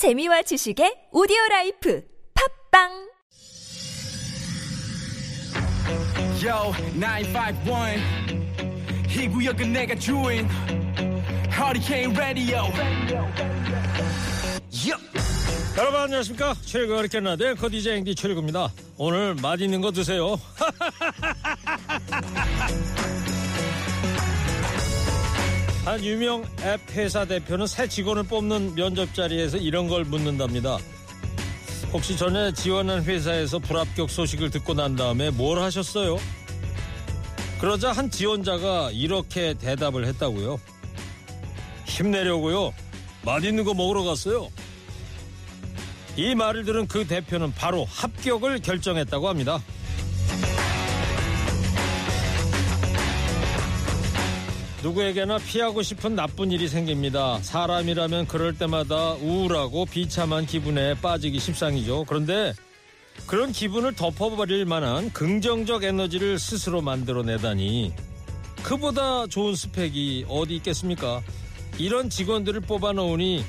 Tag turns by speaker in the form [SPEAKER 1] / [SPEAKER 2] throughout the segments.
[SPEAKER 1] 재미와 지식의 오디오 라이프 팟빵
[SPEAKER 2] Yo, 951. 이 구역은 내가 주인. Hurricane Radio. Yup.
[SPEAKER 3] 여러분 안녕하십니까 최일구 허리케인 라디오 코디제 앵디 최일구입니다 오늘 맛있는 거 드세요 한 유명 앱 회사 대표는 새 직원을 뽑는 면접 자리에서 이런 걸 묻는답니다 혹시 전에 지원한 회사에서 불합격 소식을 듣고 난 다음에 뭘 하셨어요? 그러자 한 지원자가 이렇게 대답을 했다고요 힘내려고요 맛있는 거 먹으러 갔어요 이 말을 들은 그 대표는 바로 합격을 결정했다고 합니다. 누구에게나 피하고 싶은 나쁜 일이 생깁니다. 사람이라면 그럴 때마다 우울하고 비참한 기분에 빠지기 십상이죠. 그런데 그런 기분을 덮어버릴 만한 긍정적 에너지를 스스로 만들어내다니 그보다 좋은 스펙이 어디 있겠습니까? 이런 직원들을 뽑아놓으니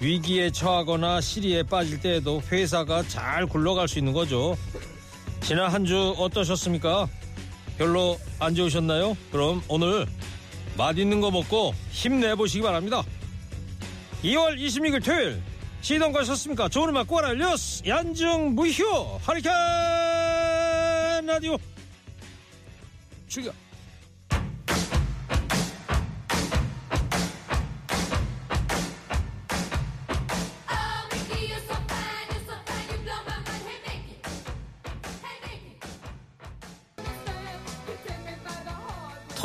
[SPEAKER 3] 위기에 처하거나 시리에 빠질 때에도 회사가 잘 굴러갈 수 있는 거죠. 지난 한 주 어떠셨습니까? 별로 안 좋으셨나요? 그럼 오늘 맛있는 거 먹고 힘내보시기 바랍니다. 2월 26일 토요일 시동 거셨습니까? 좋은 음악 꼬라 뉴스 양중 무효 하리케인 라디오 출격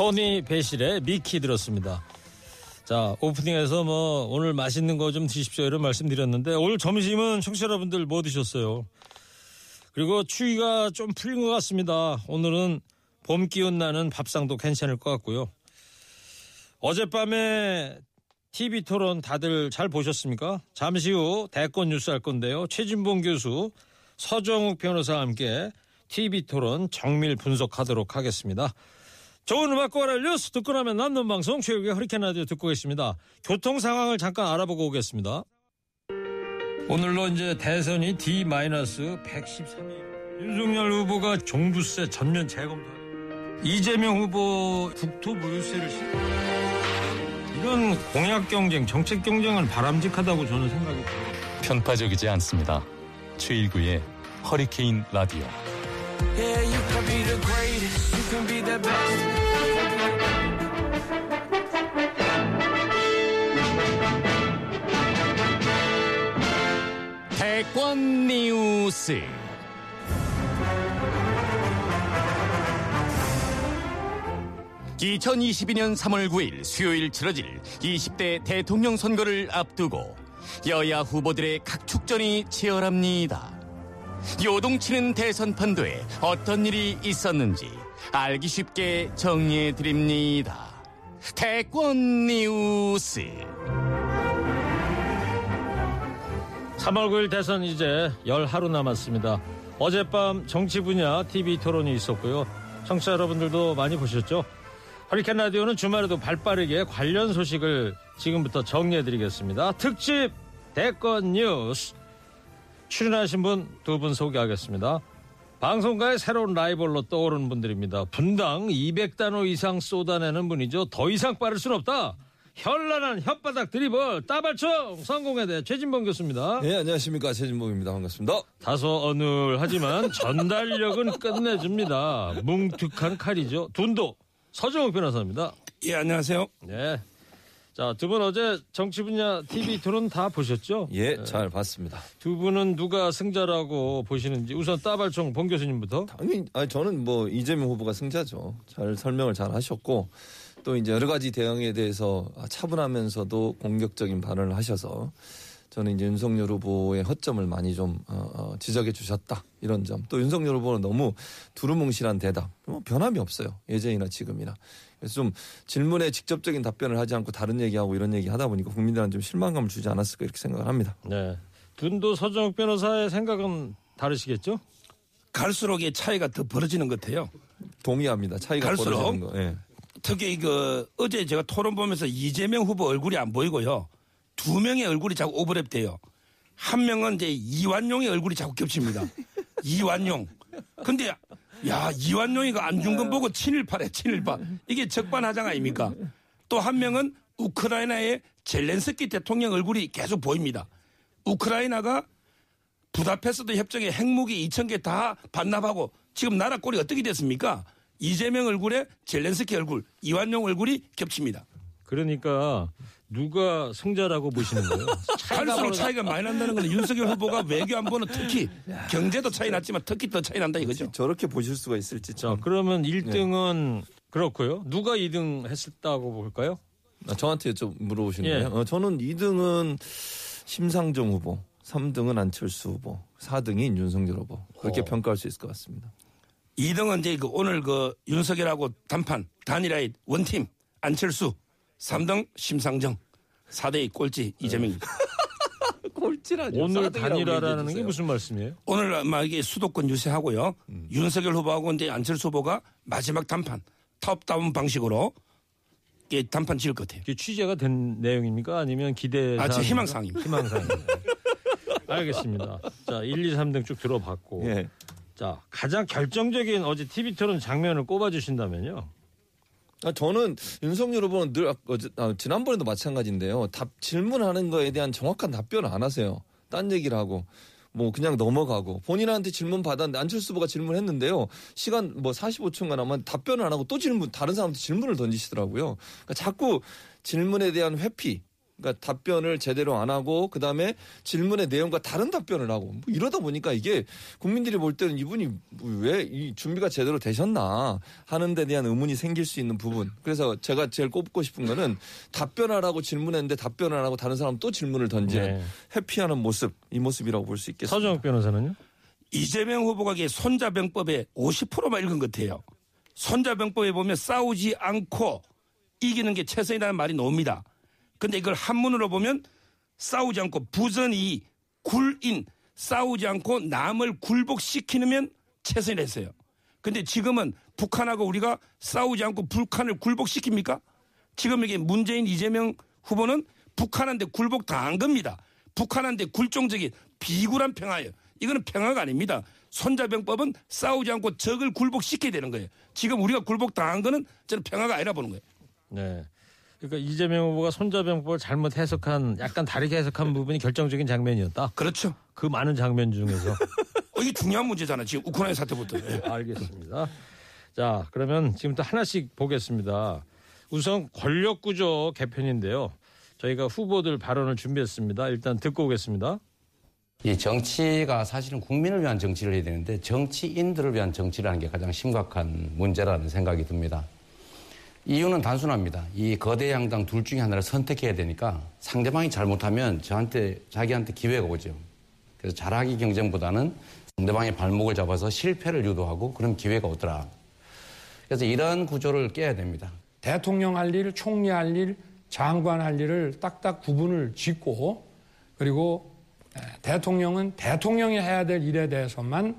[SPEAKER 3] 토니 베실의 미키 들었습니다. 자, 오프닝에서 뭐 오늘 맛있는 거 좀 드십시오 이런 말씀 드렸는데 오늘 점심은 청취자 여러분들 뭐 드셨어요? 그리고 추위가 좀 풀린 것 같습니다. 오늘은 봄 기운 나는 밥상도 괜찮을 것 같고요. 어젯밤에 TV 토론 다들 잘 보셨습니까? 잠시 후 대권 뉴스 할 건데요. 최진봉 교수, 서정욱 변호사와 함께 TV 토론 정밀 분석하도록 하겠습니다. 좋은 음악 꼬라 뉴스 듣고 나면 남는 방송 최욱의 허리케인 라디오 듣고 계십니다. 교통 상황을 잠깐 알아보고 오겠습니다. 오늘로 이제 대선이 D-113일. 윤석열 후보가 종부세 전면 재검토. 이재명 후보 국토보유세를 시 이런 공약 경쟁, 정책 경쟁은 바람직하다고 저는 생각이 들어요.
[SPEAKER 4] 편파적이지 않습니다. 최일구의 허리케인 라디오.
[SPEAKER 2] Yeah, you can be the greatest. You can be the best.
[SPEAKER 4] 대권 뉴스. (2022년 3월 9일) 수요일 치러질 (20대) 대통령 선거를 앞두고 여야 후보들의 각축전이 치열합니다. 요동치는 대선 판도에 어떤 일이 있었는지 알기 쉽게 정리해 드립니다. 대권 뉴스.
[SPEAKER 3] 3월 9일 대선 이제 열 하루 남았습니다. 어젯밤 정치 분야 TV 토론이 있었고요. 청취자 여러분들도 많이 보셨죠? 허리케인 라디오는 주말에도 발 빠르게 관련 소식을 지금부터 정리해드리겠습니다. 특집 대권 뉴스 출연하신 분두분 소개하겠습니다. 방송가의 새로운 라이벌로 떠오르는 분들입니다. 분당 200단호 이상 쏟아내는 분이죠. 더 이상 빠를 순 없다. 현란한 혓바닥 드리블 따발총 성공에 대해 최진범 교수입니다.
[SPEAKER 5] 네, 안녕하십니까. 최진봉입니다. 반갑습니다.
[SPEAKER 3] 다소 어눌하지만 전달력은 끝내줍니다. 뭉툭한 칼이죠. 둔도 서정욱 변호사입니다.
[SPEAKER 6] 예, 안녕하세요.
[SPEAKER 3] 네. 자, 두 분 어제 정치 분야 TV 토론 다 보셨죠?
[SPEAKER 5] 예, 잘 봤습니다.
[SPEAKER 3] 두 분은 누가 승자라고 보시는지 우선 따발총 봉 교수님부터.
[SPEAKER 5] 당연히, 아니, 저는 뭐 이재명 후보가 승자죠. 잘 설명을 잘 하셨고 또 이제 여러 가지 대응에 대해서 차분하면서도 공격적인 발언을 하셔서 저는 이제 윤석열 후보의 허점을 많이 좀 어, 어, 지적해 주셨다 이런 점. 또 윤석열 후보는 너무 두루뭉실한 대답, 뭐 변함이 없어요 예전이나 지금이나. 그래서 좀 질문에 직접적인 답변을 하지 않고 다른 얘기하고 이런 얘기 하다 보니까 국민들한테 좀 실망감을 주지 않았을까 이렇게 생각을 합니다.
[SPEAKER 3] 네. 둔도 서정욱 변호사의 생각은 다르시겠죠?
[SPEAKER 6] 갈수록의 차이가 더 벌어지는 것 같아요.
[SPEAKER 5] 동의합니다. 차이가
[SPEAKER 6] 갈수록?
[SPEAKER 5] 벌어지는 거. 예.
[SPEAKER 6] 특히 그 어제 제가 토론 보면서 이재명 후보 얼굴이 안 보이고요. 두 명의 얼굴이 자꾸 오버랩돼요. 한 명은 이제 이완용의 얼굴이 자꾸 겹칩니다. 이완용. 근데 야 이완용이가 안중근 보고 친일파래 친일파. 이게 적반하장 아닙니까? 또 한 명은 우크라이나의 젤렌스키 대통령 얼굴이 계속 보입니다. 우크라이나가 부다페스트 협정에 핵무기 2천 개다 반납하고 지금 나라 꼴이 어떻게 됐습니까? 이재명 얼굴에 젤렌스키 얼굴, 이완용 얼굴이 겹칩니다.
[SPEAKER 3] 그러니까 누가 승자라고 보시는 거예요?
[SPEAKER 6] 갈수록 차이가 많이 난다는 건 윤석열 후보가 외교 안보는 특히 경제도 차이 났지만 특히 더 차이 난다 이거죠.
[SPEAKER 5] 저렇게 보실 수가 있을지
[SPEAKER 3] 자,
[SPEAKER 5] 참.
[SPEAKER 3] 그러면 1등은 그렇고요. 누가 2등 했었다고 볼까요?
[SPEAKER 5] 아, 저한테 좀 물어보시는
[SPEAKER 3] 예.
[SPEAKER 5] 거예요? 어, 저는 2등은 심상정 후보, 3등은 안철수 후보, 4등이 윤석열 후보. 그렇게
[SPEAKER 3] 어.
[SPEAKER 5] 평가할 수 있을 것 같습니다.
[SPEAKER 6] 2등은 이제 그 오늘 그 윤석열하고 단판 단일화의 원팀 안철수, 3등 심상정, 4대의 꼴찌 이재명.
[SPEAKER 5] 꼴찌라니.
[SPEAKER 3] 오늘 단일화라는 게 무슨 말씀이에요?
[SPEAKER 6] 오늘 막 이게 수도권 유세하고요. 윤석열 후보하고 이제 안철수 후보가 마지막 단판 탑다운 방식으로 이게 단판 지을 것 같아요.
[SPEAKER 3] 이게 취재가 된 내용입니까? 아니면 기대
[SPEAKER 6] 아, 제
[SPEAKER 3] 사항입니까?
[SPEAKER 6] 희망사항입니다.
[SPEAKER 3] 희망사항입니다. 알겠습니다. 자, 1, 2, 3등 쭉 들어봤고.
[SPEAKER 5] 예.
[SPEAKER 3] 자, 가장 결정적인 어제 TV 토론 장면을 꼽아주신다면요.
[SPEAKER 5] 아, 저는 윤석열 후보는 늘 어제, 아, 지난번에도 마찬가지인데요. 답 질문하는 거에 대한 정확한 답변을 안 하세요. 딴 얘기를 하고 뭐 그냥 넘어가고 본인한테 질문 받았는데 안철수 후보가 질문했는데요. 시간 뭐 45초가 남았는데 답변을 안 하고 또 질문 다른 사람한테 질문을 던지시더라고요. 그러니까 자꾸 질문에 대한 회피 그러니까 답변을 제대로 안 하고 그다음에 질문의 내용과 다른 답변을 하고 뭐 이러다 보니까 이게 국민들이 볼 때는 이분이 왜 이 준비가 제대로 되셨나 하는 데 대한 의문이 생길 수 있는 부분. 그래서 제가 제일 꼽고 싶은 거는 답변하라고 질문했는데 답변을 안 하고 다른 사람 또 질문을 던지는
[SPEAKER 3] 네.
[SPEAKER 5] 회피하는 모습 이 모습이라고 볼 수 있겠습니다.
[SPEAKER 3] 서정욱 변호사는요?
[SPEAKER 6] 이재명 후보가 이게 손자병법에 50%만 읽은 것 같아요. 손자병법에 보면 싸우지 않고 이기는 게 최선이라는 말이 나옵니다. 근데 이걸 한문으로 보면 싸우지 않고 부전이 굴인 싸우지 않고 남을 굴복시키면 최선이라 했어요. 근데 지금은 북한하고 우리가 싸우지 않고 북한을 굴복시킵니까? 지금 이게 문재인 이재명 후보는 북한한테 굴복 당한 겁니다. 북한한테 굴종적인 비굴한 평화예요. 이거는 평화가 아닙니다. 손자병법은 싸우지 않고 적을 굴복시켜야 되는 거예요. 지금 우리가 굴복 당한 거는 저는 평화가 아니라 보는 거예요.
[SPEAKER 3] 네. 그러니까 이재명 후보가 손자병법을 잘못 해석한 약간 다르게 해석한 부분이 결정적인 장면이었다.
[SPEAKER 6] 그렇죠.
[SPEAKER 3] 그 많은 장면 중에서
[SPEAKER 6] 어, 이게 중요한 문제잖아. 지금 우크라이나 사태부터. 예.
[SPEAKER 3] 알겠습니다. 자, 그러면 지금부터 하나씩 보겠습니다. 우선 권력 구조 개편인데요. 저희가 후보들 발언을 준비했습니다. 일단 듣고 오겠습니다.
[SPEAKER 7] 이 정치가 사실은 국민을 위한 정치를 해야 되는데 정치인들을 위한 정치를 하는 게 가장 심각한 문제라는 생각이 듭니다. 이유는 단순합니다. 이 거대 양당 둘 중에 하나를 선택해야 되니까 상대방이 잘못하면 저한테 자기한테 기회가 오죠. 그래서 잘하기 경쟁보다는 상대방의 발목을 잡아서 실패를 유도하고 그런 기회가 오더라. 그래서 이런 구조를 깨야 됩니다.
[SPEAKER 8] 대통령 할 일, 총리 할 일, 장관 할 일을 딱딱 구분을 짓고 그리고 에, 대통령은 대통령이 해야 될 일에 대해서만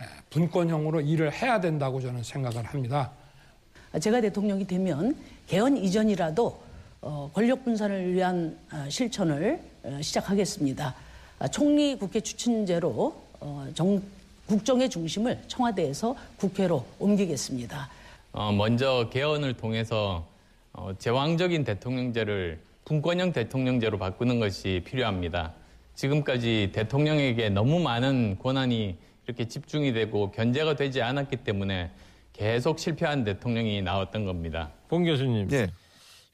[SPEAKER 8] 에, 분권형으로 일을 해야 된다고 저는 생각을 합니다.
[SPEAKER 9] 제가 대통령이 되면 개헌 이전이라도 어, 권력 분산을 위한 어, 실천을 어, 시작하겠습니다. 아, 총리 국회 추천제로 어, 정- 국정의 중심을 청와대에서 국회로 옮기겠습니다.
[SPEAKER 10] 어, 먼저 개헌을 통해서 어, 제왕적인 대통령제를 분권형 대통령제로 바꾸는 것이 필요합니다. 지금까지 대통령에게 너무 많은 권한이 이렇게 집중이 되고 견제가 되지 않았기 때문에 계속 실패한 대통령이 나왔던 겁니다.
[SPEAKER 3] 봉 교수님.
[SPEAKER 5] 예.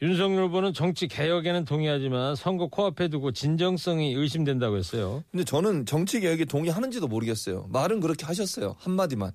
[SPEAKER 3] 윤석열 후보는 정치 개혁에는 동의하지만 선거 코앞에 두고 진정성이 의심된다고 했어요.
[SPEAKER 5] 근데 저는 정치 개혁에 동의하는지도 모르겠어요. 말은 그렇게 하셨어요. 한마디만.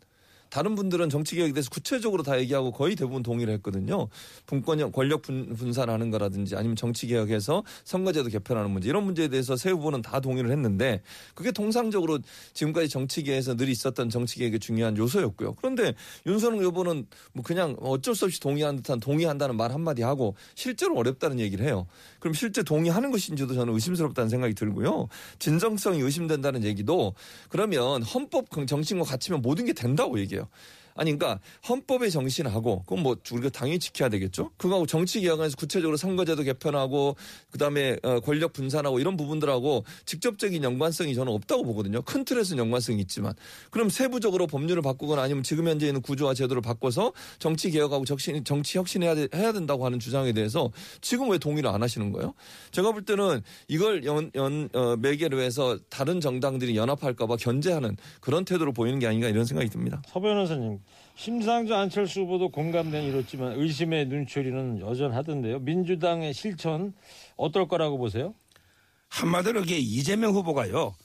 [SPEAKER 5] 다른 분들은 정치 개혁에 대해서 구체적으로 다 얘기하고 거의 대부분 동의를 했거든요. 분권형 권력 분, 분산하는 거라든지 아니면 정치 개혁해서 선거제도 개편하는 문제 이런 문제에 대해서 새 후보는 다 동의를 했는데 그게 통상적으로 지금까지 정치 개혁에서 늘 있었던 정치 개혁의 중요한 요소였고요. 그런데 윤석열 후보는 뭐 그냥 어쩔 수 없이 동의한 듯한 동의한다는 말 한마디 하고 실제로 어렵다는 얘기를 해요. 그럼 실제 동의하는 것인지도 저는 의심스럽다는 생각이 들고요. 진정성이 의심된다는 얘기도 그러면 헌법 정신과 같이면 모든 게 된다고 얘기해요. deal. 아니 그러니까 헌법의 정신하고 그건 뭐 우리가 당연히 지켜야 되겠죠. 그거하고 정치 개혁안에서 구체적으로 선거제도 개편하고 그다음에 어, 권력 분산하고 이런 부분들하고 직접적인 연관성이 저는 없다고 보거든요. 큰 틀에서는 연관성이 있지만 그럼 세부적으로 법률을 바꾸거나 아니면 지금 현재 있는 구조와 제도를 바꿔서 정치 개혁하고 정치, 정치 혁신해야 돼- 해야 된다고 하는 주장에 대해서 지금 왜 동의를 안 하시는 거예요? 제가 볼 때는 이걸 연, 연 어, 매개로 해서 다른 정당들이 연합할까봐 견제하는 그런 태도로 보이는 게 아닌가 이런 생각이 듭니다.
[SPEAKER 3] 서 변호사님, 심상정 안철수 후보도 공감대는 이렇지만 의심의 눈초리는 여전하던데요. 민주당의 실천 어떨 거라고 보세요?
[SPEAKER 6] 한마디로 이게 이재명 후보가요.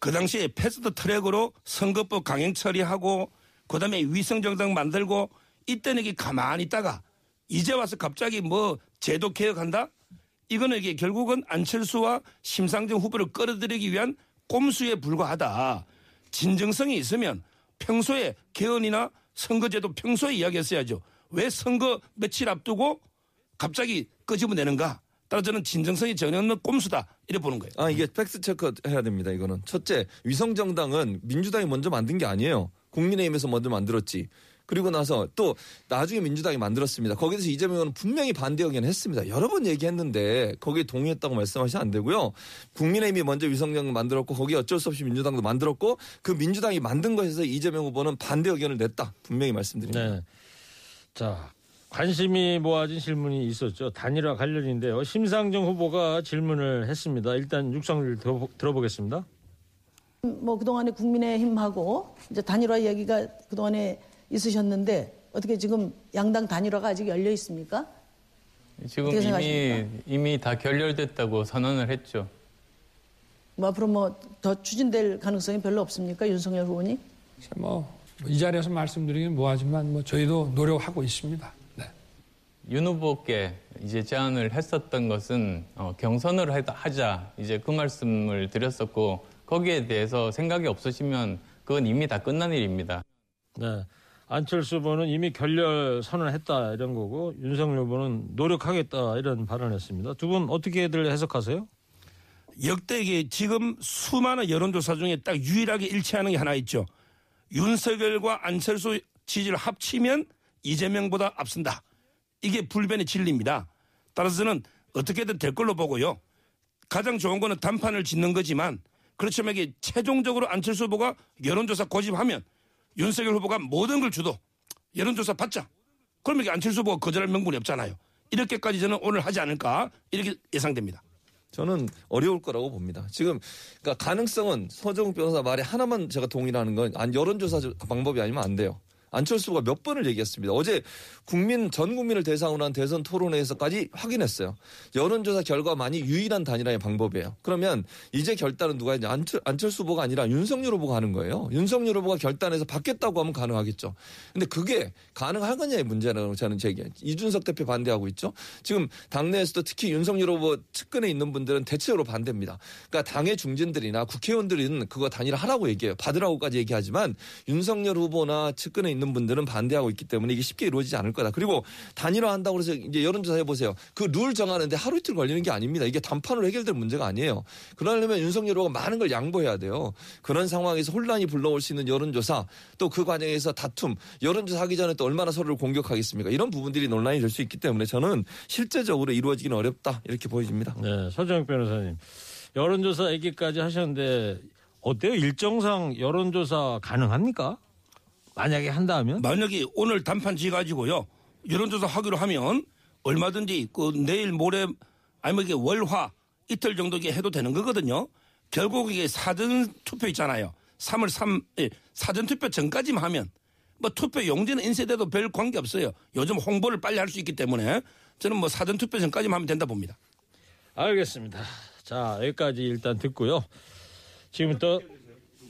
[SPEAKER 6] 그 당시에 패스트 트랙으로 선거법 강행 처리하고 그다음에 위성정당 만들고 이때는 이게 가만히 있다가 이제 와서 갑자기 뭐 제도 개혁한다? 이거는 이게 결국은 안철수와 심상정 후보를 끌어들이기 위한 꼼수에 불과하다. 진정성이 있으면 평소에 개헌이나 선거제도 평소에 이야기했어야죠. 왜 선거 며칠 앞두고 갑자기 끄집어내는가? 따라 저는 진정성이 전혀 없는 꼼수다. 이래 보는 거예요.
[SPEAKER 5] 아 이게 팩트 체크 해야 됩니다. 이거는 첫째 위성 정당은 민주당이 먼저 만든 게 아니에요. 국민의힘에서 먼저 만들었지. 그리고 나서 또 나중에 민주당이 만들었습니다. 거기에서 이재명 의원은 분명히 반대 의견을 했습니다. 여러 번 얘기했는데 거기에 동의했다고 말씀하시면 안 되고요. 국민의힘이 먼저 위성정당 만들었고 거기에 어쩔 수 없이 민주당도 만들었고 그 민주당이 만든 것에서 이재명 후보는 반대 의견을 냈다. 분명히 말씀드립니다.
[SPEAKER 3] 네. 자, 관심이 모아진 질문이 있었죠. 단일화 관련인데요. 심상정 후보가 질문을 했습니다. 일단 육성을 들어보, 들어보겠습니다.
[SPEAKER 9] 뭐 그동안에 국민의힘하고 이제 단일화 이야기가 그동안에 있으셨는데 어떻게 지금 양당 단일화가 아직 열려 있습니까?
[SPEAKER 10] 지금 이미
[SPEAKER 9] 생각하십니까?
[SPEAKER 10] 이미 다 결렬됐다고 선언을 했죠.
[SPEAKER 9] 뭐 앞으로 뭐 더 추진될 가능성이 별로 없습니까? 윤석열 후보님?
[SPEAKER 8] 뭐이 자리에서 말씀드리긴 뭐하지만 뭐 저희도 노력하고 있습니다. 네.
[SPEAKER 10] 윤 후보께 이제 제안을 했었던 것은 어, 경선을 하- 하자 이제 그 말씀을 드렸었고 거기에 대해서 생각이 없으시면 그건 이미 다 끝난 일입니다.
[SPEAKER 3] 네. 안철수 후보는 이미 결렬 선언했다 이런 거고 윤석열 후보는 노력하겠다 이런 발언했습니다. 두 분 어떻게들 해석하세요?
[SPEAKER 6] 역대 이게 지금 수많은 여론조사 중에 딱 유일하게 일치하는 게 하나 있죠. 윤석열과 안철수 지지를 합치면 이재명보다 앞선다. 이게 불변의 진리입니다. 따라서는 어떻게든 될 걸로 보고요. 가장 좋은 거는 단판을 짓는 거지만 그렇지만 이게 최종적으로 안철수 후보가 여론조사 고집하면 윤석열 후보가 모든 걸 주도 여론조사 받자. 그러면 안철수 후보가 거절할 명분이 없잖아요. 이렇게까지 저는 오늘 하지 않을까 이렇게 예상됩니다.
[SPEAKER 5] 저는 어려울 거라고 봅니다. 지금 그러니까 가능성은 서정 변호사 말에 하나만 제가 동의하는 건 안- 여론조사 방법이 아니면 안 돼요. 안철수 후보가 몇 번을 얘기했습니다. 어제 국민 전 국민을 대상으로 한 대선 토론회에서까지 확인했어요. 여론조사 결과만이 유일한 단일화의 방법이에요. 그러면 이제 결단은 누가 했냐? 안철, 안철수 후보가 아니라 윤석열 후보가 하는 거예요. 윤석열 후보가 결단해서 받겠다고 하면 가능하겠죠. 근데 그게 가능하겠냐의 문제라고 저는 제기해요. 이준석 대표 반대하고 있죠. 지금 당내에서도 특히 윤석열 후보 측근에 있는 분들은 대체로 반대입니다. 그러니까 당의 중진들이나 국회의원들은 그거 단일화하라고 얘기해요. 받으라고까지 얘기하지만 윤석열 후보나 측근에 있는 분들은 반대하고 있기 때문에 이게 쉽게 이루어지지 않을 거다. 그리고 단일화 한다고 해서 이제 여론조사 해보세요. 그 룰 정하는데 하루 이틀 걸리는 게 아닙니다. 이게 단판으로 해결될 문제가 아니에요. 그러려면 윤석열 후보가 많은 걸 양보해야 돼요. 그런 상황에서 혼란이 불러올 수 있는 여론조사 또 그 과정에서 다툼 여론조사 하기 전에 또 얼마나 서로를 공격하겠습니까? 이런 부분들이 논란이 될 수 있기 때문에 저는 실제적으로 이루어지기는 어렵다 이렇게 보여집니다.
[SPEAKER 3] 네, 서정욱 변호사님. 여론조사 얘기까지 하셨는데 어때요? 일정상 여론조사 가능합니까? 만약에 한다면?
[SPEAKER 6] 만약에 오늘 단판 지가지고요 여론조사 하기로 하면 얼마든지 그 내일 모레 아니면 이게 월화 이틀 정도 이게 해도 되는 거거든요. 결국 이게 사전 투표 있잖아요. 3월 3일 예, 사전 투표 전까지만 하면 뭐 투표 용지는 인쇄돼도 별 관계 없어요. 요즘 홍보를 빨리 할 수 있기 때문에 저는 뭐 사전 투표 전까지만 하면 된다 봅니다.
[SPEAKER 3] 알겠습니다. 자, 여기까지 일단 듣고요. 지금부터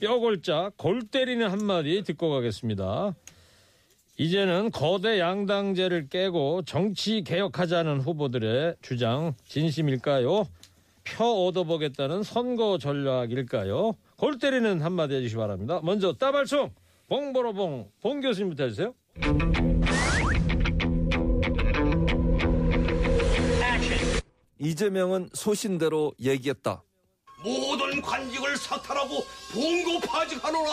[SPEAKER 3] 뼈골자 골 때리는 한마디 듣고 가겠습니다. 이제는 거대 양당제를 깨고 정치 개혁하자는 후보들의 주장 진심일까요? 표 얻어보겠다는 선거 전략일까요? 골 때리는 한마디 해주시기 바랍니다. 먼저 따발총 봉보로봉 봉 교수님부터 해주세요.
[SPEAKER 5] 이재명은 소신대로 얘기했다.
[SPEAKER 11] 모든 관직을 사탈하고 봉고파직하노라.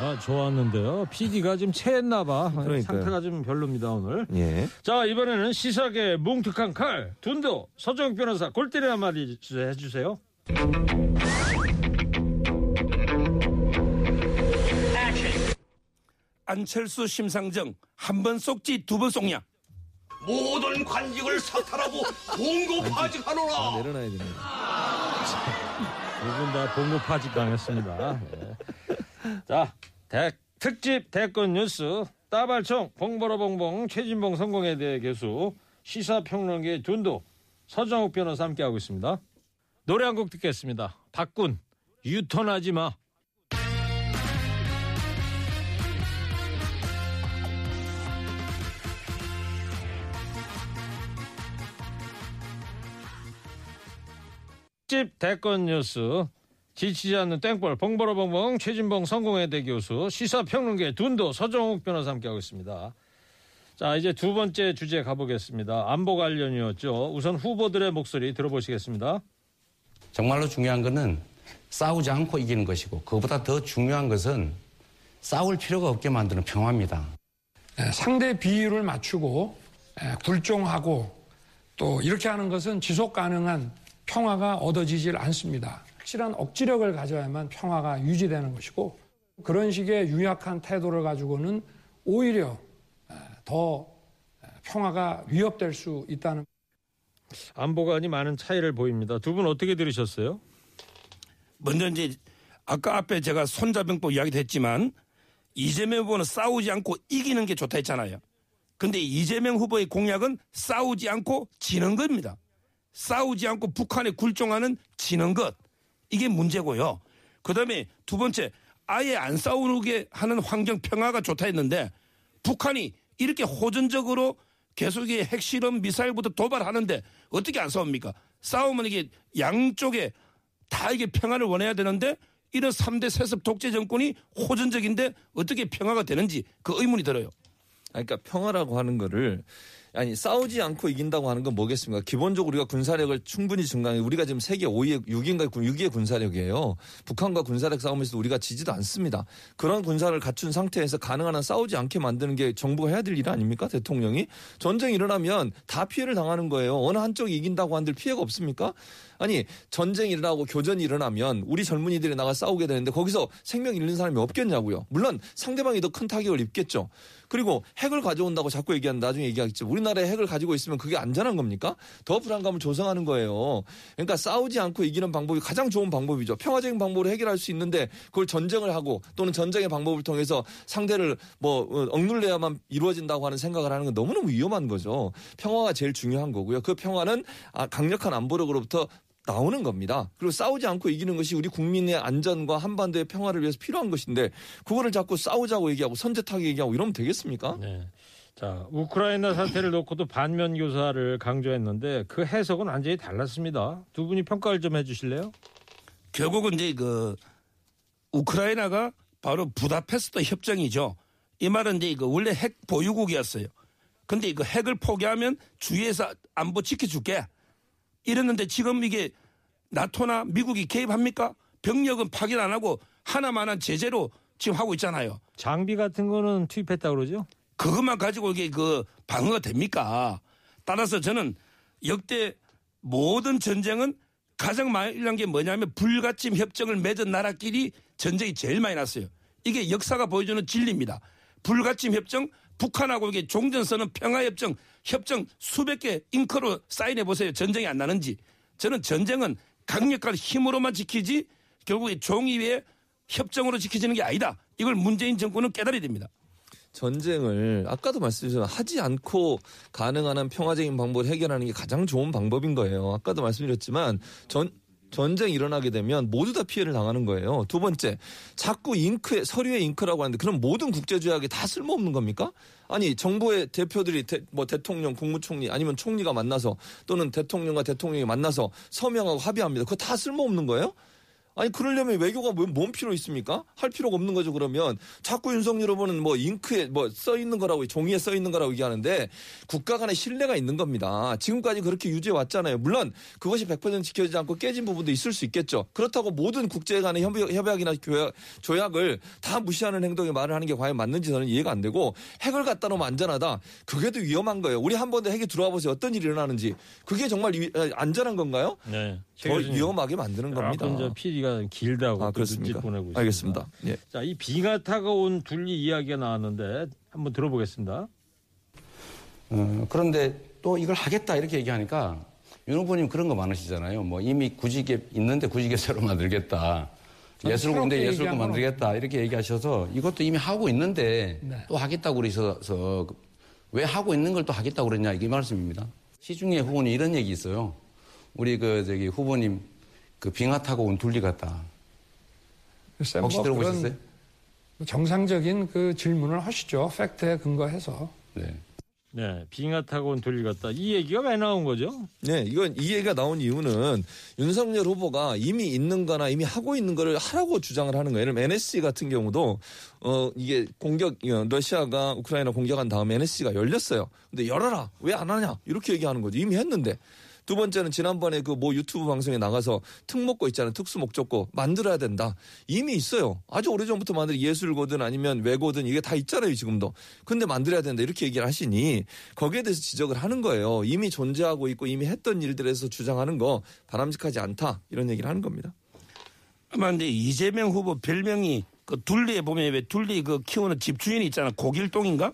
[SPEAKER 3] 아, 좋았는데요. PD가 좀 체했나 봐.
[SPEAKER 5] 그러니까요.
[SPEAKER 3] 상태가 좀 별로입니다, 오늘.
[SPEAKER 5] 예.
[SPEAKER 3] 자, 이번에는 시사계 뭉툭한 칼, 둔도, 서정욱 변호사 골때리 한마디 해주세요.
[SPEAKER 6] 안철수 심상정 한번 쏙지 두번 쏙냐?
[SPEAKER 11] 모든 관직을 사탈하고 공고파직하노라.
[SPEAKER 5] 아, 내려놔야 되네.
[SPEAKER 3] 두분 다 봉고 파직 당했습니다. 네. 자, 대- 특집 대권 뉴스 따발총 봉보로 봉봉 최진봉 성공회대 교수 시사평론계 둔도 서정욱 변호사 함께하고 있습니다. 노래 한 곡 듣겠습니다. 박군 유턴하지 마. 특집 대권 뉴스 지치지 않는 땡벌 봉보로봉봉 최진봉 성공회대 교수 시사평론계 둔도 서정욱 변호사 함께하고 있습니다. 자 이제 두 번째 주제 가보겠습니다. 안보 관련이었죠. 우선 후보들의 목소리 들어보시겠습니다.
[SPEAKER 7] 정말로 중요한 것은 싸우지 않고 이기는 것이고 그보다 더 중요한 것은 싸울 필요가 없게 만드는 평화입니다.
[SPEAKER 8] 에, 상대 비율을 맞추고 에, 굴종하고 또 이렇게 하는 것은 지속 가능한 평화가 얻어지질 않습니다. 확실한 억지력을 가져야만 평화가 유지되는 것이고 그런 식의 유약한 태도를 가지고는 오히려 에, 더 에, 평화가 위협될 수 있다는
[SPEAKER 3] 안보관이 많은 차이를 보입니다. 두 분 어떻게 들으셨어요?
[SPEAKER 6] 먼저 이제 아까 앞에 제가 손자병법 이야기도 했지만 이재명 후보는 싸우지 않고 이기는 게 좋다 했잖아요. 근데 이재명 후보의 공약은 싸우지 않고 지는 겁니다. 싸우지 않고 북한에 굴종하는 지는 것. 이게 문제고요. 그 다음에 두 번째, 아예 안 싸우게 하는 환경 평화가 좋다 했는데 북한이 이렇게 호전적으로 계속의 핵실험 미사일부터 도발하는데 어떻게 안 싸웁니까? 싸우면 이게 양쪽에 다 이게 평화를 원해야 되는데 이런 3대 세습 독재 정권이 호전적인데 어떻게 평화가 되는지 그 의문이 들어요.
[SPEAKER 5] 아니, 그러니까 평화라고 하는 거를 아니 싸우지 않고 이긴다고 하는 건 뭐겠습니까? 기본적으로 우리가 군사력을 충분히 증강해 우리가 지금 세계 5위의 6위인가 6위의 군사력이에요. 북한과 군사력 싸움에서 우리가 지지도 않습니다. 그런 군사를 갖춘 상태에서 가능한 한 싸우지 않게 만드는 게 정부가 해야 될 일 아닙니까? 대통령이 전쟁이 일어나면 다 피해를 당하는 거예요. 어느 한쪽이 이긴다고 한들 피해가 없습니까? 아니 전쟁이 일어나고 교전이 일어나면 우리 젊은이들이 나가 싸우게 되는데 거기서 생명 잃는 사람이 없겠냐고요. 물론 상대방이 더 큰 타격을 입겠죠. 그리고 핵을 가져온다고 자꾸 얘기하는 나중에 얘기하겠죠. 우리 나라에 핵을 가지고 있으면 그게 안전한 겁니까? 더 불안감을 조성하는 거예요. 그러니까 싸우지 않고 이기는 방법이 가장 좋은 방법이죠. 평화적인 방법으로 해결할 수 있는데 그걸 전쟁을 하고 또는 전쟁의 방법을 통해서 상대를 뭐 어, 억눌려야만 이루어진다고 하는 생각을 하는 건 너무너무 위험한 거죠. 평화가 제일 중요한 거고요. 그 평화는 아, 강력한 안보력으로부터 나오는 겁니다. 그리고 싸우지 않고 이기는 것이 우리 국민의 안전과 한반도의 평화를 위해서 필요한 것인데 그거를 자꾸 싸우자고 얘기하고 선제타기 얘기하고 이러면 되겠습니까?
[SPEAKER 3] 네. 자, 우크라이나 사태를 놓고도 반면 교사를 강조했는데 그 해석은 완전히 달랐습니다. 두 분이 평가를 좀 해주실래요?
[SPEAKER 6] 결국은 이제 그 우크라이나가 바로 부다페스트 협정이죠. 이 말은 이제 그 원래 핵 보유국이었어요. 근데 그 핵을 포기하면 주위에서 안보 지켜줄게. 이랬는데 지금 이게 나토나 미국이 개입합니까? 병력은 파견 안 하고 하나만한 제재로 지금 하고 있잖아요.
[SPEAKER 3] 장비 같은 거는 투입했다 그러죠?
[SPEAKER 6] 그것만 가지고 이게 그 방어가 됩니까? 따라서 저는 역대 모든 전쟁은 가장 많이 일어난 게 뭐냐면 불가침 협정을 맺은 나라끼리 전쟁이 제일 많이 났어요. 이게 역사가 보여주는 진리입니다. 불가침 협정, 북한하고 이게 종전선언 평화협정, 협정 수백 개 잉크로 사인해 보세요. 전쟁이 안 나는지. 저는 전쟁은 강력한 힘으로만 지키지 결국에 종이 위에 협정으로 지켜지는 게 아니다. 이걸 문재인 정권은 깨달아야 됩니다.
[SPEAKER 5] 전쟁을 아까도 말씀드렸지만 하지 않고 가능한 한 평화적인 방법을 해결하는 게 가장 좋은 방법인 거예요. 아까도 말씀드렸지만 전 전쟁이 일어나게 되면 모두 다 피해를 당하는 거예요. 두 번째, 자꾸 잉크에 서류에 잉크라고 하는데 그럼 모든 국제조약이 다 쓸모없는 겁니까? 아니 정부의 대표들이 대, 뭐 대통령, 국무총리 아니면 총리가 만나서 또는 대통령과 대통령이 만나서 서명하고 합의합니다. 그거 다 쓸모없는 거예요? 아니 그러려면 외교가 뭐- 뭔 필요 있습니까? 할 필요가 없는 거죠. 그러면 자꾸 윤석열 후보는 뭐 잉크에 뭐 써 있는 거라고 종이에 써 있는 거라고 얘기하는데 국가 간의 신뢰가 있는 겁니다. 지금까지 그렇게 유지해 왔잖아요. 물론 그것이 100% 지켜지지 않고 깨진 부분도 있을 수 있겠죠. 그렇다고 모든 국제 간의 협약- 협약이나 조약을 다 무시하는 행동에 말을 하는 게 과연 맞는지 저는 이해가 안 되고 핵을 갖다 놓으면 안전하다. 그게 더 위험한 거예요. 우리 한 번 더 핵이 들어와 보세요. 어떤 일이 일어나는지. 그게 정말 위- 어, 안전한 건가요?
[SPEAKER 3] 네.
[SPEAKER 5] 더 위험하게 만드는 겁니다.
[SPEAKER 3] PD가 길다고
[SPEAKER 5] 아?
[SPEAKER 3] 눈짓 보내고 있습니다.
[SPEAKER 5] 알겠습니다. 예.
[SPEAKER 3] 자, 이 비가 타고 온 둘리 이야기가 나왔는데 한번 들어보겠습니다.
[SPEAKER 7] 어, 그런데 또 이걸 하겠다 이렇게 얘기하니까 윤 후보님 그런 거 많으시잖아요. 뭐 이미 구직에 있는데 구직에 새로 만들겠다.
[SPEAKER 8] 새롭게
[SPEAKER 7] 예술군 만들겠다 이렇게 얘기하셔서 이것도 이미 하고 있는데
[SPEAKER 8] 네.
[SPEAKER 7] 또 하겠다고 그러셔서 왜 하고 있는 걸 또 하겠다고 그랬냐 이게 말씀입니다. 시중에 후보님 이런 얘기 있어요. 우리 그 저기 후보님 그 빙하 타고 온 둘리 같다.
[SPEAKER 8] 글쎄,
[SPEAKER 7] 혹시
[SPEAKER 8] 뭐
[SPEAKER 7] 들어보셨어요?
[SPEAKER 8] 그런 정상적인 그 질문을 하시죠. 팩트에 근거해서.
[SPEAKER 7] 네.
[SPEAKER 3] 네, 빙하 타고 온 둘리 같다. 이 얘기가 왜 나온 거죠?
[SPEAKER 5] 네, 이건 이 얘기가 나온 이유는 윤석열 후보가 이미 있는 거나 이미 하고 있는 거를 하라고 주장을 하는 거예요. 예를 들면 NSC 같은 경우도 어 이게 공격 어, 러시아가 우크라이나 공격한 다음에 NSC가 열렸어요. 근데 열어라. 왜 안 하냐? 이렇게 얘기하는 거죠. 이미 했는데. 두 번째는 지난번에 그모 유튜브 방송에 나가서 특목고 있잖아요. 특수 목적고 만들어야 된다. 이미 있어요. 아주 오래전부터 만든 예술고든 아니면 외고든 이게 다 있잖아요. 지금도. 근데 만들어야 된다. 이렇게 얘기를 하시니 거기에 대해서 지적을 하는 거예요. 이미 존재하고 있고 이미 했던 일들에서 주장하는 거 바람직하지 않다. 이런 얘기를 하는 겁니다.
[SPEAKER 6] 아마 근데 이재명 후보 별명이 그 둘리에 보면 왜 둘리 그 키우는 집주인이 있잖아. 고길동인가?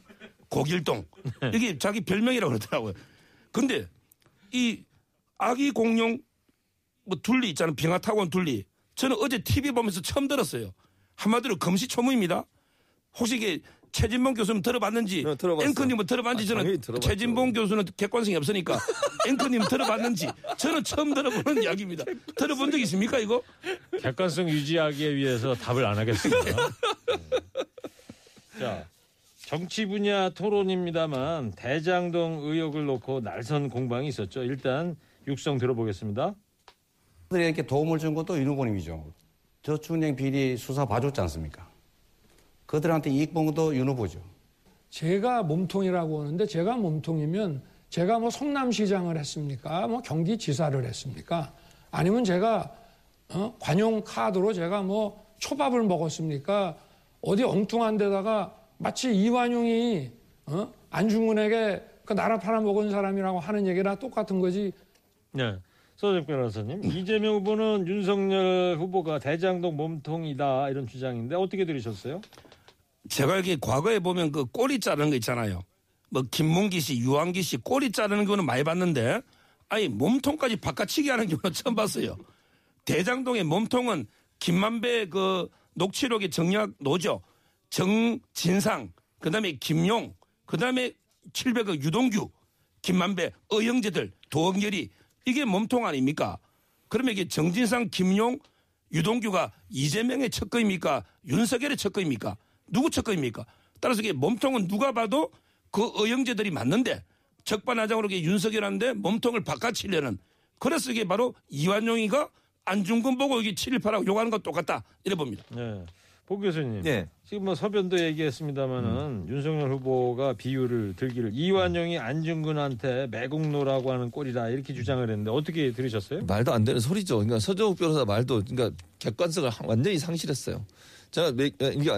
[SPEAKER 6] 고길동. 이게 자기 별명이라고 그러더라고요. 근데 이 아기 공룡 뭐 둘리 있잖아. 빙하 타고 온 둘리. 저는 어제 TV 보면서 처음 들었어요. 한마디로 금시초문입니다. 혹시 이게 최진봉 교수님 들어봤는지
[SPEAKER 5] 네.
[SPEAKER 6] 앵커님은 들어봤는지
[SPEAKER 5] 아,
[SPEAKER 6] 저는. 최진봉 교수는 객관성이 없으니까 앵커님 들어봤는지 저는 처음 들어보는 이야기입니다. 들어본 적 있습니까 이거?
[SPEAKER 3] 객관성 유지하기 위해서 답을 안 하겠습니다. 네. 자, 정치 분야 토론입니다만 대장동 의혹을 놓고 날선 공방이 있었죠. 일단 육성 들어보겠습니다.
[SPEAKER 7] 들에게 도움을 준 것도 윤 후보님이죠. 저축은행 비리 수사 봐줬지 않습니까? 그들한테 이익 본 것도 윤 후보죠.
[SPEAKER 8] 제가 몸통이라고 하는데 제가 몸통이면 제가 뭐 성남시장을 했습니까? 뭐 경기지사를 했습니까? 아니면 제가 어? 관용 카드로 제가 뭐 초밥을 먹었습니까? 어디 엉뚱한 데다가 마치 이완용이 어? 안중근에게 그 나라 팔아먹은 사람이라고 하는 얘기랑 똑같은 거지.
[SPEAKER 3] 네. 서정 변호사님, 이재명 후보는 윤석열 후보가 대장동 몸통이다 이런 주장인데 어떻게 들으셨어요?
[SPEAKER 6] 제가 이렇게 과거에 보면 그 꼬리 자르는 거 있잖아요. 뭐 김문기 씨, 유한기 씨 꼬리 자르는 거는 많이 봤는데 아니 몸통까지 바깥치기 하는 경우는 처음 봤어요. 대장동의 몸통은 김만배 그 녹취록의 정략 노조, 정진상, 그다음에 김용, 그다음에 700억 유동규, 김만배, 어영재들, 도원결이 이게 몸통 아닙니까? 그러면 이게 정진상, 김용, 유동규가 이재명의 척거입니까? 윤석열의 척거입니까? 누구 척거입니까? 따라서 이게 몸통은 누가 봐도 그 어영재들이 맞는데 적반하장으로 이게 윤석열한테 몸통을 바꿔치려는 그래서 이게 바로 이완용이가 안중근 보고 여기 7 1 8하고 욕하는 거 똑같다 이래 봅니다.
[SPEAKER 3] 네. 보 교수님.
[SPEAKER 5] 네.
[SPEAKER 3] 지금 뭐 서변도 얘기했습니다마는 윤석열 후보가 비유를 들기를 이완용이 안중근한테 매국노라고 하는 꼴이다 이렇게 주장을 했는데 어떻게 들으셨어요?
[SPEAKER 5] 말도 안 되는 소리죠. 그러니까 서정욱 변호사 말도 그러니까 객관성을 완전히 상실했어요. 제가 매- 이게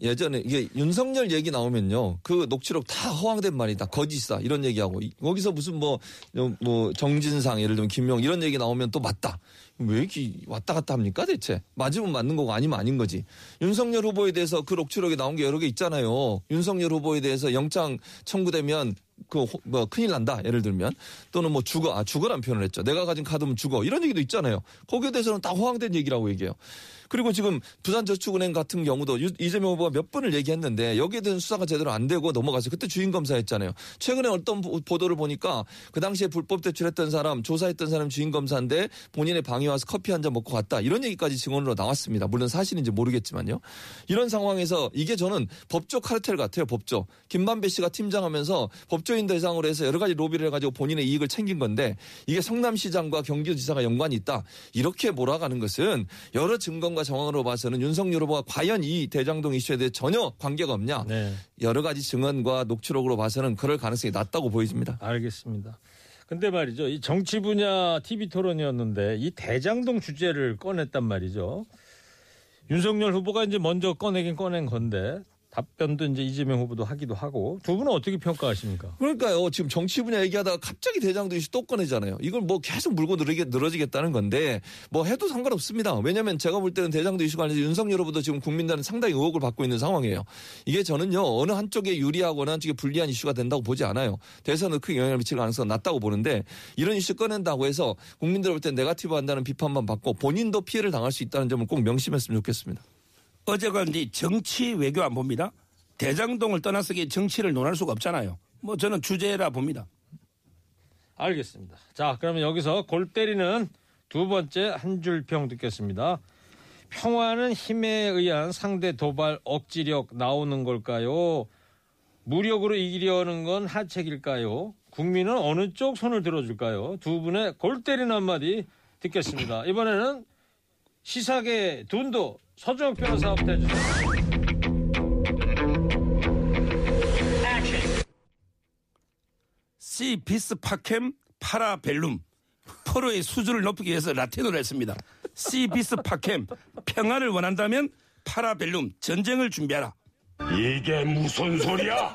[SPEAKER 5] 예전에 이게 윤석열 얘기 나오면요. 그 녹취록 다 허황된 말이다 거짓이다. 이런 얘기하고. 이- 거기서 무슨 뭐뭐 정진상 예를 들면 김용 이런 얘기 나오면 또 맞다. 왜 이렇게 왔다 갔다 합니까 대체? 맞으면 맞는 거고 아니면 아닌 거지. 윤석열 후보에 대해서 그 녹취록에 나온 게 여러 개 있잖아요. 윤석열 후보에 대해서 영장 청구되면 그 뭐 큰일 난다 예를 들면. 또는 뭐 죽어 아 죽어란 표현을 했죠. 내가 가진 카드면 죽어. 이런 얘기도 있잖아요. 거기에 대해서는 다 허황된 얘기라고 얘기해요 그리고 지금 부산저축은행 같은 경우도 유- 이재명 후보가 몇 번을 얘기했는데 여기에 대한 수사가 제대로 안 되고 넘어가서 그때 주인 검사했잖아요. 최근에 어떤 보- 보도를 보니까 그 당시에 불법 대출했던 사람 조사했던 사람 주인 검사인데 본인의 방에 와서 커피 한 잔 먹고 갔다 이런 얘기까지 증언으로 나왔습니다. 물론 사실인지 모르겠지만요. 이런 상황에서 이게 저는 법조 카르텔 같아요. 법조. 김만배 씨가 팀장하면서 법조인 대상으로 해서 여러 가지 로비를 해가지고 본인의 이익을 챙긴 건데 이게 성남시장과 경기도지사가 연관이 있다. 이렇게 몰아가는 것은 여러 증거과 정황으로 봐서는 윤석열 후보가 과연 이 대장동 이슈에 대해 전혀 관계가 없냐.
[SPEAKER 3] 네.
[SPEAKER 5] 여러 가지 증언과 녹취록으로 봐서는 그럴 가능성이 낮다고 보여집니다.
[SPEAKER 3] 알겠습니다. 근데 말이죠. 이 정치 분야 TV 토론이었는데 이 대장동 주제를 꺼냈단 말이죠. 윤석열 후보가 이제 먼저 꺼내긴 꺼낸 건데 답변도 이제 이재명 후보도 하기도 하고 두 분은 어떻게 평가하십니까?
[SPEAKER 5] 그러니까요. 지금 정치 분야 얘기하다가 갑자기 대장동 이슈 또 꺼내잖아요. 이걸 뭐 계속 물고 늘어게, 늘어지겠다는 건데 뭐 해도 상관없습니다. 왜냐하면 제가 볼 때는 대장동 이슈 관련해서 윤석열 후보도 지금 국민들은 상당히 의혹을 받고 있는 상황이에요. 이게 저는요 어느 한쪽에 유리하거나 한쪽에 불리한 이슈가 된다고 보지 않아요. 대선에 크게 영향을 미칠 가능성은 낮다고 보는데 이런 이슈 꺼낸다고 해서 국민들 볼 때 네가티브 한다는 비판만 받고 본인도 피해를 당할 수 있다는 점을 꼭 명심했으면 좋겠습니다.
[SPEAKER 6] 어제가 이제 정치 외교 안 봅니다. 대장동을 떠나서 이게 정치를 논할 수가 없잖아요. 뭐 저는 주제라 봅니다.
[SPEAKER 3] 알겠습니다. 자, 그러면 여기서 골 때리는 두 번째 한 줄 평 듣겠습니다. 평화는 힘에 의한 상대 도발 억지력 나오는 걸까요? 무력으로 이기려는 건 하책일까요? 국민은 어느 쪽 손을 들어줄까요? 두 분의 골 때리는 한마디 듣겠습니다. 이번에는 시사계 돈도 서정욱 변호사부터 해주세요.
[SPEAKER 6] 시 비스 파캠 파라벨룸 포로의 수준을 높이기 위해서 라틴어를 했습니다. 시 비스 파캠 평화를 원한다면 파라벨룸 전쟁을 준비하라.
[SPEAKER 11] 이게 무슨 소리야?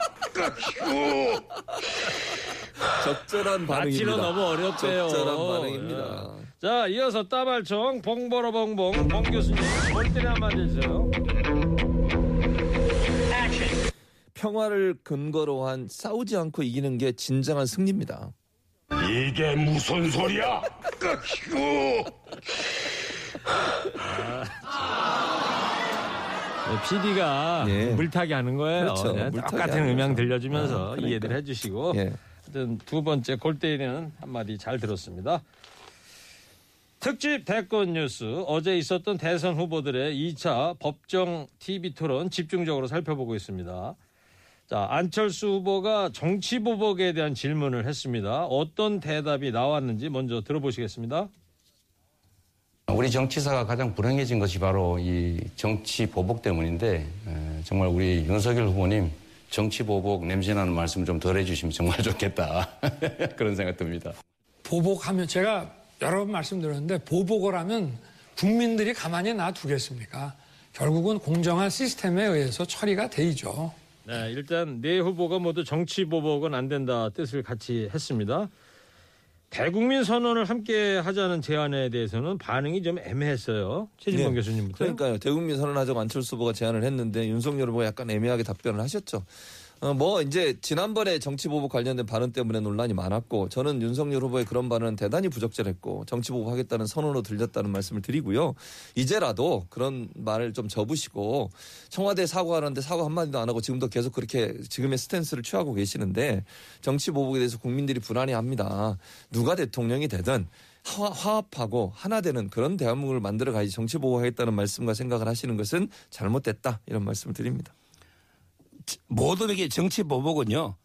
[SPEAKER 5] 적절한 반응입니다.
[SPEAKER 3] 마치로 너무 어렵대요.
[SPEAKER 5] 적절한 반응입니다.
[SPEAKER 3] 자, 이어서 따발총 봉버러봉봉 봉 교수님 골 때리는 한마디 해주세요.
[SPEAKER 5] 평화를 근거로 한 싸우지 않고 이기는 게 진정한 승리입니다.
[SPEAKER 11] 이게 무슨 소리야?
[SPEAKER 3] PD가
[SPEAKER 5] 예.
[SPEAKER 3] 물타기 하는 거예요.
[SPEAKER 5] 그렇죠.
[SPEAKER 3] 네,
[SPEAKER 5] 물타기
[SPEAKER 3] 똑같은 음향. 들려주면서
[SPEAKER 5] 아, 그러니까요.
[SPEAKER 3] 이해를 해주시고
[SPEAKER 5] 예.
[SPEAKER 3] 하여튼 두 번째 골 때리는 한마디 잘 들었습니다. 특집 대권 뉴스 어제 있었던 대선 후보들의 2차 법정 TV 토론 집중적으로 살펴보고 있습니다. 자 안철수 후보가 정치 보복에 대한 질문을 했습니다. 어떤 대답이 나왔는지 먼저 들어보시겠습니다.
[SPEAKER 7] 우리 정치사가 가장 불행해진 것이 바로 이 정치 보복 때문인데 에, 정말 우리 윤석열 후보님 정치 보복 냄새나는 말씀 좀 덜 해주시면 정말 좋겠다 그런 생각 듭니다.
[SPEAKER 8] 보복하면 제가 여러 번 말씀드렸는데 보복을 하면 국민들이 가만히 놔두겠습니까? 결국은 공정한 시스템에 의해서 처리가 되죠.
[SPEAKER 3] 네, 일단 네 후보가 모두 정치 보복은 안 된다 뜻을 같이 했습니다. 대국민 선언을 함께 하자는 제안에 대해서는 반응이 좀 애매했어요. 최진범
[SPEAKER 5] 네.
[SPEAKER 3] 교수님부터.
[SPEAKER 5] 그러니까요. 대국민 선언하자고 안철수 후보가 제안을 했는데 윤석열 후보가 약간 애매하게 답변을 하셨죠. 어, 뭐 이제 지난번에 정치 보복 관련된 발언 때문에 논란이 많았고 저는 윤석열 후보의 그런 발언은 대단히 부적절했고 정치 보복하겠다는 선언으로 들렸다는 말씀을 드리고요. 이제라도 그런 말을 좀 접으시고 청와대 사과하는데 사과 한마디도 안 하고 지금도 계속 그렇게 지금의 스탠스를 취하고 계시는데 정치 보복에 대해서 국민들이 불안해합니다. 누가 대통령이 되든 화- 화합하고 하나 되는 그런 대한민국을 만들어 가야지 정치 보복하겠다는 말씀과 생각을 하시는 것은 잘못됐다 이런 말씀을 드립니다.
[SPEAKER 6] 모든 게 정치 보복은요.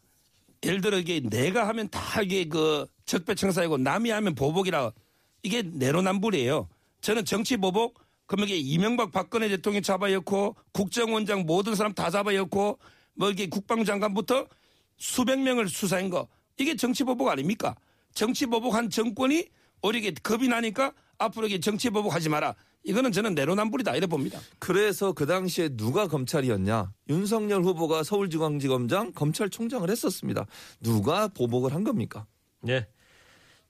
[SPEAKER 6] 예를 들어 이게 내가 하면 다 이게 그 적폐청사이고 남이 하면 보복이라 이게 내로남불이에요. 저는 정치 보복 그러면 이게 이명박 박근혜 대통령 잡아였고 국정원장 모든 사람 다 잡아였고 뭐 이게 국방장관부터 수백 명을 수사한 거 이게 정치 보복 아닙니까? 정치 보복한 정권이 이게 겁이 나니까 앞으로 이게 정치 보복하지 마라. 이거는 저는 내로남불이다 이래 봅니다.
[SPEAKER 5] 그래서 그 당시에 누가 검찰이었냐? 윤석열 후보가 서울중앙지검장 검찰총장을 했었습니다. 누가 보복을 한 겁니까?
[SPEAKER 3] 네.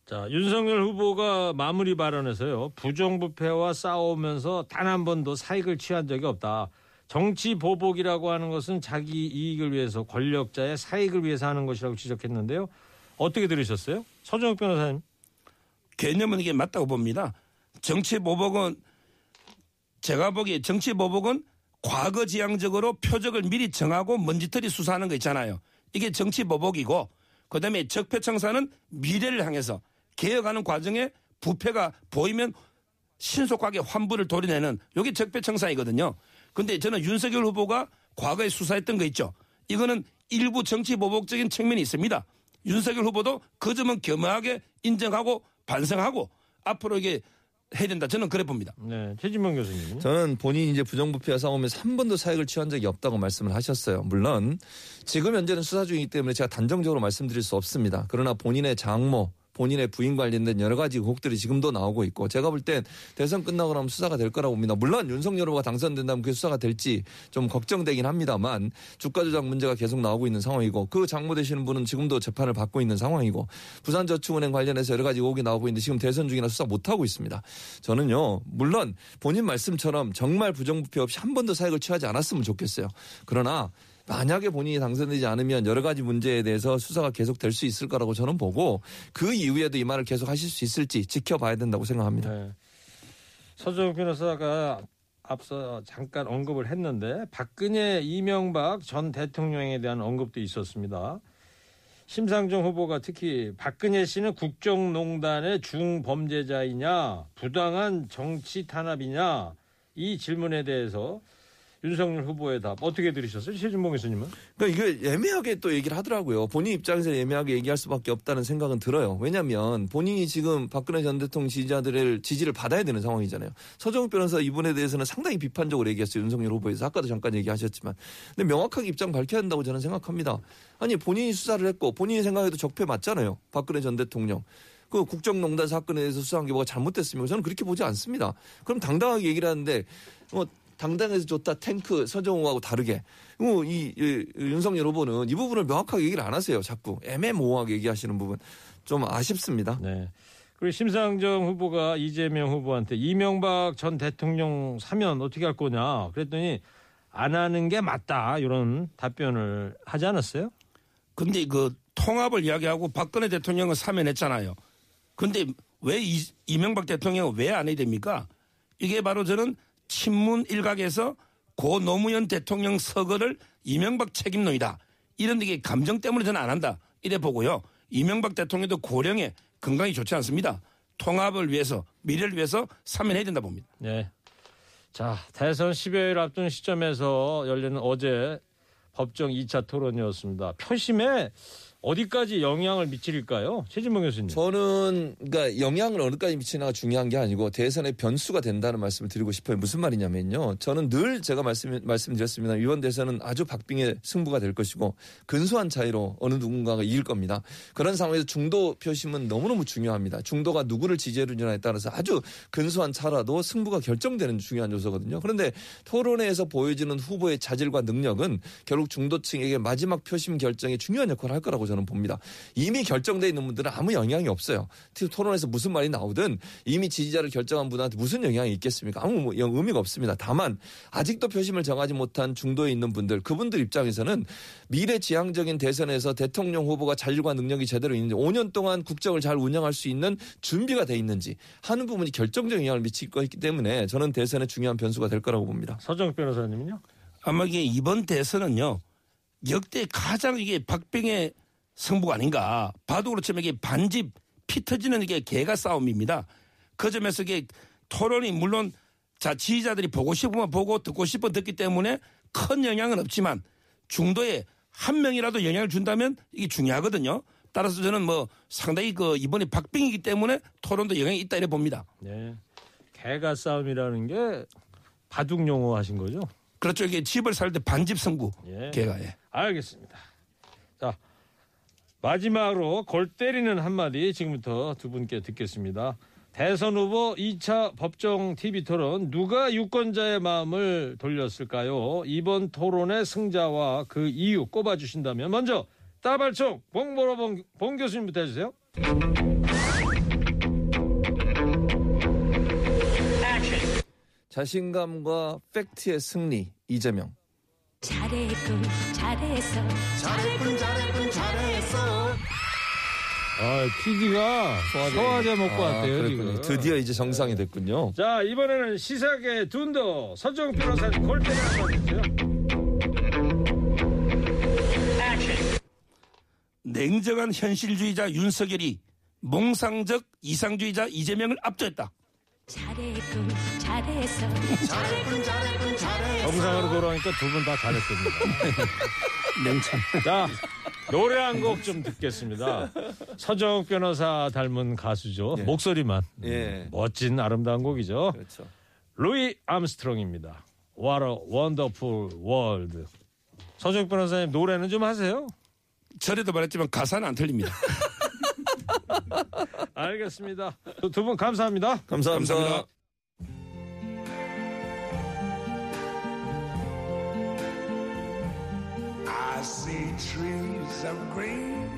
[SPEAKER 3] 자, 윤석열 후보가 마무리 발언에서요. 부정부패와 싸우면서 단 한 번도 사익을 취한 적이 없다. 정치 보복이라고 하는 것은 자기 이익을 위해서 권력자의 사익을 위해서 하는 것이라고 지적했는데요. 어떻게 들으셨어요? 서정욱 변호사님.
[SPEAKER 6] 개념은 이게 맞다고 봅니다. 정치 보복은 제가 보기에 정치 보복은 과거 지향적으로 표적을 미리 정하고 먼지털이 수사하는 거 있잖아요. 이게 정치 보복이고 그다음에 적폐청사는 미래를 향해서 개혁하는 과정에 부패가 보이면 신속하게 환불을 도려내는 이게 적폐청산이거든요. 근데 저는 윤석열 후보가 과거에 수사했던 거 있죠. 이거는 일부 정치 보복적인 측면이 있습니다. 윤석열 후보도 그 점은 겸허하게 인정하고 반성하고 앞으로 이게 해야 된다. 저는 그래 봅니다.
[SPEAKER 3] 네, 최진명 교수님.
[SPEAKER 5] 저는 본인이 이제 부정부패와 싸우면서 한 번도 사익을 취한 적이 없다고 말씀을 하셨어요. 물론 지금 현재는 수사 중이기 때문에 제가 단정적으로 말씀드릴 수 없습니다. 그러나 본인의 장모 본인의 부인 관련된 여러 가지 의혹들이 지금도 나오고 있고 제가 볼 땐 대선 끝나고 나면 수사가 될 거라고 봅니다. 물론 윤석열 후보가 당선된다면 그게 수사가 될지 좀 걱정되긴 합니다만 주가 조작 문제가 계속 나오고 있는 상황이고 그 장모 되시는 분은 지금도 재판을 받고 있는 상황이고 부산저축은행 관련해서 여러 가지 의혹이 나오고 있는데 지금 대선 중이라 수사 못 하고 있습니다. 저는요 물론 본인 말씀처럼 정말 부정부패 없이 한 번도 사익을 취하지 않았으면 좋겠어요. 그러나 만약에 본인이 당선되지 않으면 여러 가지 문제에 대해서 수사가 계속 될 수 있을 거라고 저는 보고 그 이후에도 이 말을 계속 하실 수 있을지 지켜봐야 된다고 생각합니다.
[SPEAKER 3] 네. 서정욱 변호사가 앞서 잠깐 언급을 했는데 박근혜 이명박 전 대통령에 대한 언급도 있었습니다. 심상정 후보가 특히 박근혜 씨는 국정농단의 중범죄자이냐 부당한 정치 탄압이냐 이 질문에 대해서 윤석열 후보의 답 어떻게 들으셨어요? 최준봉 교수님은?
[SPEAKER 5] 그러니까 이게 애매하게 또 얘기를 하더라고요. 본인 입장에서 애매하게 얘기할 수밖에 없다는 생각은 들어요. 왜냐하면 본인이 지금 박근혜 전 대통령 지지자들을 지지를 받아야 되는 상황이잖아요. 서정욱 변호사 이분에 대해서는 상당히 비판적으로 얘기했어요. 윤석열 후보에서 아까도 잠깐 얘기하셨지만, 근데 명확하게 입장 밝혀야 한다고 저는 생각합니다. 아니 본인이 수사를 했고 본인이 생각해도 적폐 맞잖아요. 박근혜 전 대통령. 그 국정농단 사건에 대해서 수사한 게 뭐가 잘못됐습니까? 저는 그렇게 보지 않습니다. 그럼 당당하게 얘기를 하는데 뭐 당당해서 좋다 탱크 서정우하고 다르게 뭐 이, 이 윤석열 후보는 이 부분을 명확하게 얘기를 안 하세요. 자꾸 애매모호하게 얘기하시는 부분 좀 아쉽습니다.
[SPEAKER 3] 네. 그리고 심상정 후보가 이재명 후보한테 이명박 전 대통령 사면 어떻게 할 거냐 그랬더니 안 하는 게 맞다 이런 답변을 하지 않았어요?
[SPEAKER 6] 근데 그 통합을 이야기하고 박근혜 대통령은 사면했잖아요. 근데 왜 이, 이명박 대통령은 왜 안 해야 됩니까? 이게 바로 저는 친문 일각에서 고 노무현 대통령 서거를 이명박 책임론이다. 이런 게 감정 때문에 저는 안 한다. 이래 보고요. 이명박 대통령도 고령에 건강이 좋지 않습니다. 통합을 위해서 미래를 위해서 사면해야 된다 봅니다.
[SPEAKER 3] 네. 자, 대선 10여일 앞둔 시점에서 열리는 어제 법정 2차 토론이었습니다. 표심에 어디까지 영향을 미칠까요? 최진봉 교수님.
[SPEAKER 5] 저는 그러니까 영향을 어느까지 미치나가 중요한 게 아니고 대선의 변수가 된다는 말씀을 드리고 싶어요. 무슨 말이냐면요. 저는 늘 제가 말씀 말씀드렸습니다. 이번 대선은 아주 박빙의 승부가 될 것이고 근소한 차이로 어느 누군가가 이길 겁니다. 그런 상황에서 중도 표심은 너무너무 중요합니다. 중도가 누구를 지지해 주냐에 따라서 아주 근소한 차라도 승부가 결정되는 중요한 요소거든요. 그런데 토론회에서 보여지는 후보의 자질과 능력은 결국 중도층에게 마지막 표심 결정에 중요한 역할을 할 거라고 저는 봅니다. 이미 결정돼 있는 분들은 아무 영향이 없어요. 토론에서 무슨 말이 나오든 이미 지지자를 결정한 분한테 무슨 영향이 있겠습니까? 아무 뭐 영- 의미가 없습니다. 다만 아직도 표심을 정하지 못한 중도에 있는 분들 그분들 입장에서는 미래지향적인 대선에서 대통령 후보가 자질과 능력이 제대로 있는지 5년 동안 국정을 잘 운영할 수 있는 준비가 돼 있는지 하는 부분이 결정적인 영향을 미칠 거기 때문에 저는 대선의 중요한 변수가 될 거라고 봅니다.
[SPEAKER 3] 서정욱 변호사님은요?
[SPEAKER 6] 아마 이게 이번 대선은요 역대 가장 이게 박빙의 승부가 아닌가. 봐도 그렇지만 이게 반집 피 터지는 이게 개가 싸움입니다. 그 점에서 이게 토론이 물론 자 지지자들이 보고 싶으면 보고 듣고 싶어 듣기 때문에 큰 영향은 없지만 중도에 한 명이라도 영향을 준다면 이게 중요하거든요. 따라서 저는 뭐 상당히 그 이번에 박빙이기 때문에 토론도 영향이 있다 이래 봅니다.
[SPEAKER 3] 네. 개가 싸움이라는 게 바둑 용어 하신 거죠?
[SPEAKER 6] 그렇죠. 이게 집을 살 때 반집 승부
[SPEAKER 3] 예.
[SPEAKER 6] 개가 예.
[SPEAKER 3] 알겠습니다. 자, 마지막으로 골 때리는 한마디 지금부터 두 분께 듣겠습니다. 대선 후보 2차 법정 TV 토론 누가 유권자의 마음을 돌렸을까요? 이번 토론의 승자와 그 이유 꼽아주신다면 먼저 따발총 봉보로봉 봉 교수님부터 해주세요.
[SPEAKER 5] 자신감과 팩트의 승리 이재명.
[SPEAKER 12] 잘했군 잘했어
[SPEAKER 2] 잘했군 잘했군
[SPEAKER 3] 아, PD가 소화제 먹고 왔대요
[SPEAKER 5] 그랬군요.
[SPEAKER 3] 지금.
[SPEAKER 5] 드디어 이제 정상이 됐군요.
[SPEAKER 3] 자 이번에는 시사계 둔도 서정 변호사님 골 때리는 한마디 해주세요.
[SPEAKER 6] 냉정한 현실주의자 윤석열이 몽상적 이상주의자 이재명을 압도했다.
[SPEAKER 12] 잘했군 잘했어 잘했군 잘했군 잘했어
[SPEAKER 3] 정상으로 돌아오니까 두 분 다 잘했습니다.
[SPEAKER 6] 냉참.
[SPEAKER 3] 자, 노래 한 곡 좀 듣겠습니다. 서정욱 변호사 닮은 가수죠. 목소리만.
[SPEAKER 5] 예.
[SPEAKER 3] 멋진 아름다운 곡이죠.
[SPEAKER 5] 그렇죠.
[SPEAKER 3] 루이 암스트롱입니다. What a wonderful world. 서정욱 변호사님 노래는 좀 하세요.
[SPEAKER 6] 전에도 말했지만 가사는 안 틀립니다.
[SPEAKER 3] 알겠습니다. 두 분 감사합니다.
[SPEAKER 5] 감사합니다.
[SPEAKER 6] 감사합니다.
[SPEAKER 2] I see trees of green,